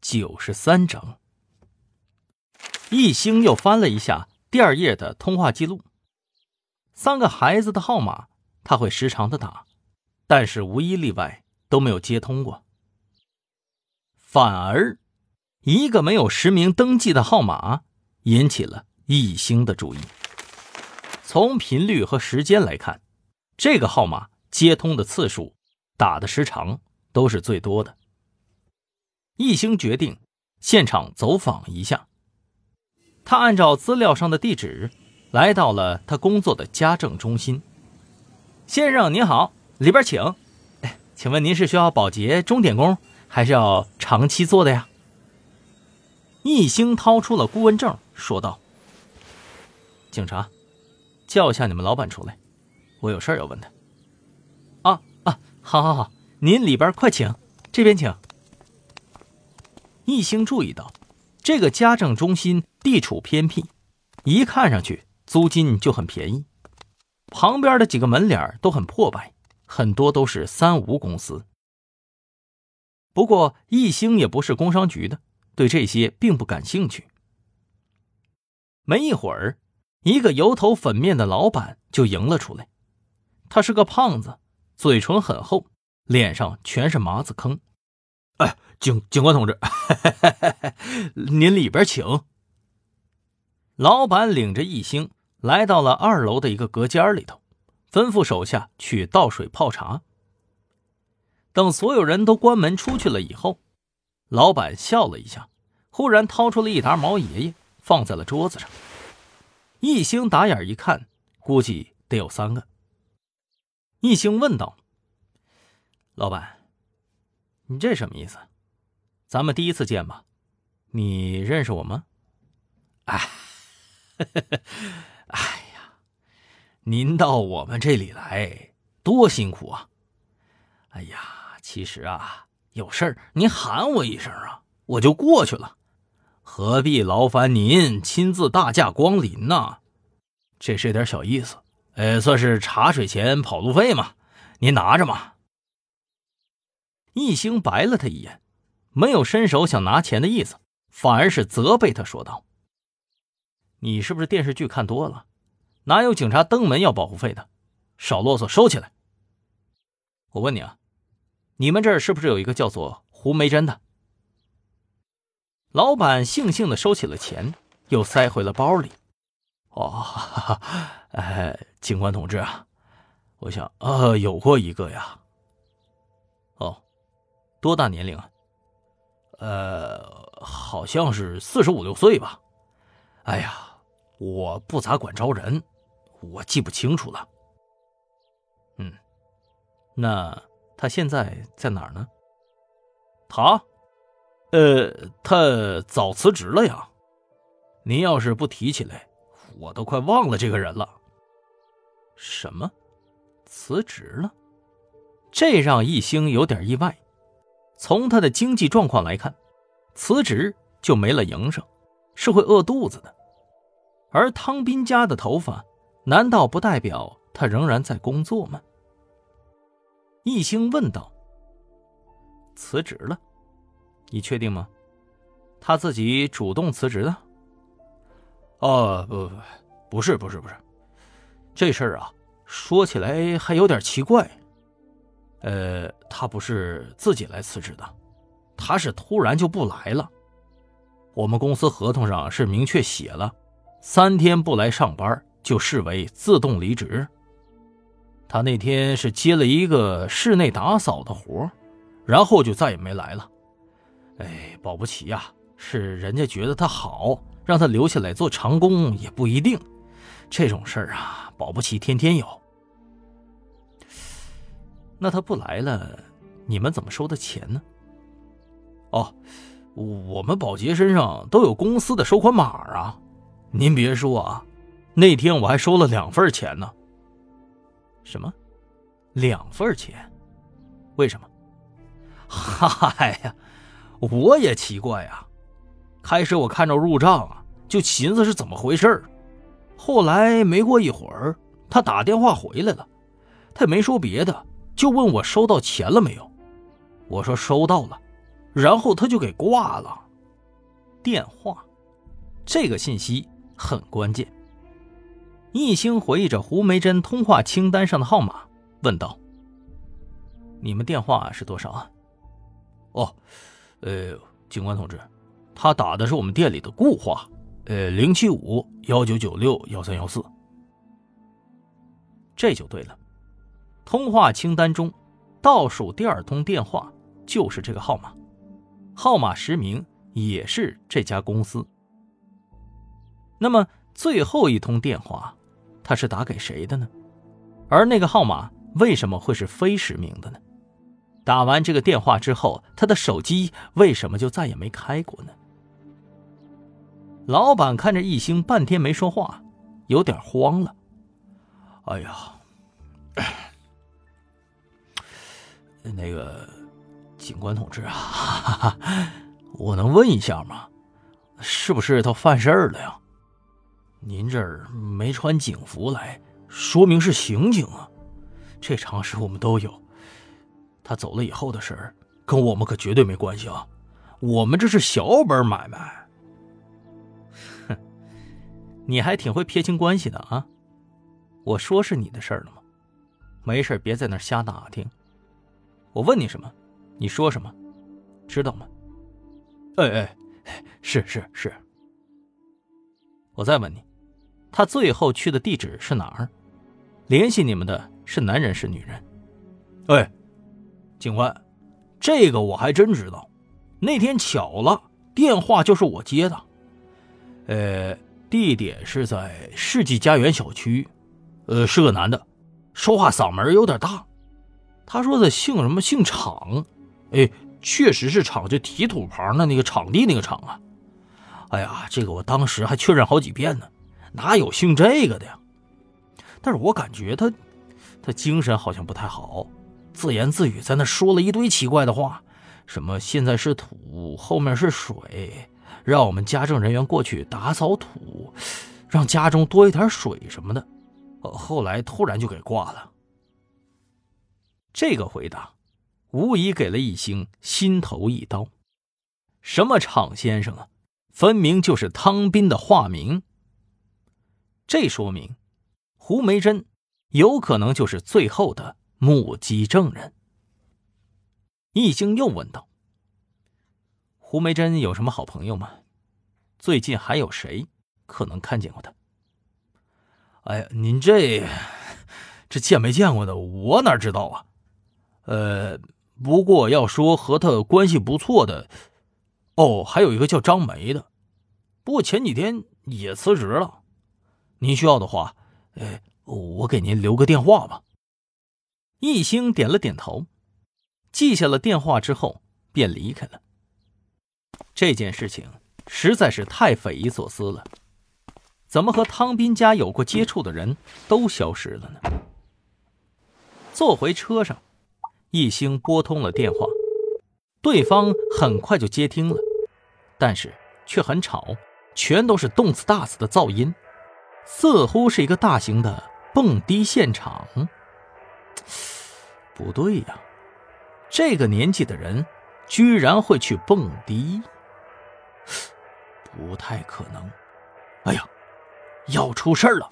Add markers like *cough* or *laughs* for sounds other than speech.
九十三整。易兴又翻了一下第二页的通话记录，三个孩子的号码他会时常的打，但是无一例外都没有接通过。反而，一个没有实名登记的号码引起了易兴的注意。从频率和时间来看，这个号码接通的次数、打的时长都是最多的。易兴决定现场走访一下。他按照资料上的地址，来到了他工作的家政中心。先生您好，里边请。哎，请问您是需要保洁、钟点工，还是要长期做的呀？易兴掏出了顾问证，说道：“警察，叫一下你们老板出来，我有事要问他。”啊啊，好好好，您里边快请，这边请。易兴注意到，这个家政中心。地处偏僻，一看上去租金就很便宜。旁边的几个门脸都很破败，很多都是三无公司。不过易兴也不是工商局的，对这些并不感兴趣。没一会儿，一个油头粉面的老板就迎了出来。他是个胖子，嘴唇很厚，脸上全是麻子坑。哎，警警官同志，您里边请。老板领着一兴来到了二楼的一个隔间里头，吩咐手下去倒水泡茶。等所有人都关门出去了以后，老板笑了一下，忽然掏出了一沓毛爷爷，放在了桌子上。一兴打眼一看，估计得有三个。一兴问道：“老板，你这什么意思？咱们第一次见吧？你认识我吗？”哎。*laughs* 哎呀，您到我们这里来多辛苦啊！哎呀，其实啊，有事儿您喊我一声啊，我就过去了，何必劳烦您亲自大驾光临呢？这是点小意思，呃，算是茶水钱、跑路费嘛，您拿着嘛。一星白了他一眼，没有伸手想拿钱的意思，反而是责备他说道。你是不是电视剧看多了？哪有警察登门要保护费的？少啰嗦，收起来。我问你啊，你们这儿是不是有一个叫做胡梅珍的？老板悻悻的收起了钱，又塞回了包里。哦，*laughs* 哎，警官同志啊，我想，呃，有过一个呀。多大年龄啊？呃，好像是四十五六岁吧。哎呀。我不咋管招人，我记不清楚了。嗯，那他现在在哪儿呢？他，呃，他早辞职了呀。您要是不提起来，我都快忘了这个人了。什么？辞职了？这让易兴有点意外。从他的经济状况来看，辞职就没了营生，是会饿肚子的。而汤斌家的头发，难道不代表他仍然在工作吗？易兴问道。辞职了，你确定吗？他自己主动辞职的？哦，不不，不不是不是不是，这事儿啊，说起来还有点奇怪。呃，他不是自己来辞职的，他是突然就不来了。我们公司合同上是明确写了。三天不来上班就视为自动离职。他那天是接了一个室内打扫的活然后就再也没来了。哎，保不齐呀，是人家觉得他好，让他留下来做长工也不一定。这种事儿啊，保不齐天天有。那他不来了，你们怎么收的钱呢？哦，我们保洁身上都有公司的收款码啊。您别说啊，那天我还收了两份钱呢。什么？两份钱？为什么？*laughs* 嗨呀，我也奇怪呀。开始我看着入账啊，就寻思是怎么回事后来没过一会儿，他打电话回来了，他也没说别的，就问我收到钱了没有。我说收到了，然后他就给挂了。电话，这个信息很关键。易兴回忆着胡梅珍通话清单上的号码，问道：“你们电话是多少啊？”“哦，呃，警官同志，他打的是我们店里的固话，呃，零七五幺九九六幺三幺四。”这就对了，通话清单中倒数第二通电话就是这个号码，号码实名也是这家公司。那么最后一通电话。他是打给谁的呢？而那个号码为什么会是非实名的呢？打完这个电话之后，他的手机为什么就再也没开过呢？老板看着易兴半天没说话，有点慌了。哎呀，那个警官同志啊，我能问一下吗？是不是他犯事儿了呀？您这儿没穿警服来，说明是刑警啊！这常识我们都有。他走了以后的事儿，跟我们可绝对没关系啊！我们这是小本买卖。哼，你还挺会撇清关系的啊！我说是你的事儿了吗？没事，别在那瞎打听。我问你什么，你说什么，知道吗？哎哎，是是是。我再问你。他最后去的地址是哪儿？联系你们的是男人是女人？哎，警官，这个我还真知道。那天巧了，电话就是我接的。呃，地点是在世纪家园小区。呃，是个男的，说话嗓门有点大。他说的姓什么？姓场。哎，确实是场，就提土旁的那个场地那个场啊。哎呀，这个我当时还确认好几遍呢。哪有姓这个的呀？但是我感觉他，他精神好像不太好，自言自语在那说了一堆奇怪的话，什么现在是土，后面是水，让我们家政人员过去打扫土，让家中多一点水什么的。呃后来突然就给挂了。这个回答，无疑给了易兴心头一刀。什么厂先生啊，分明就是汤斌的化名。这说明，胡梅珍有可能就是最后的目击证人。易兴又问道：“胡梅珍有什么好朋友吗？最近还有谁可能看见过他？”哎呀，您这 *laughs* 这见没见过的，我哪知道啊？呃，不过要说和他关系不错的，哦，还有一个叫张梅的，不过前几天也辞职了。您需要的话，呃，我给您留个电话吧。易兴点了点头，记下了电话之后便离开了。这件事情实在是太匪夷所思了，怎么和汤斌家有过接触的人都消失了呢？坐回车上，易兴拨通了电话，对方很快就接听了，但是却很吵，全都是动次打次的噪音。似乎是一个大型的蹦迪现场。*tsk* 不对呀，这个年纪的人居然会去蹦迪，*sniffs* 不太可能。哎呀，要出事了！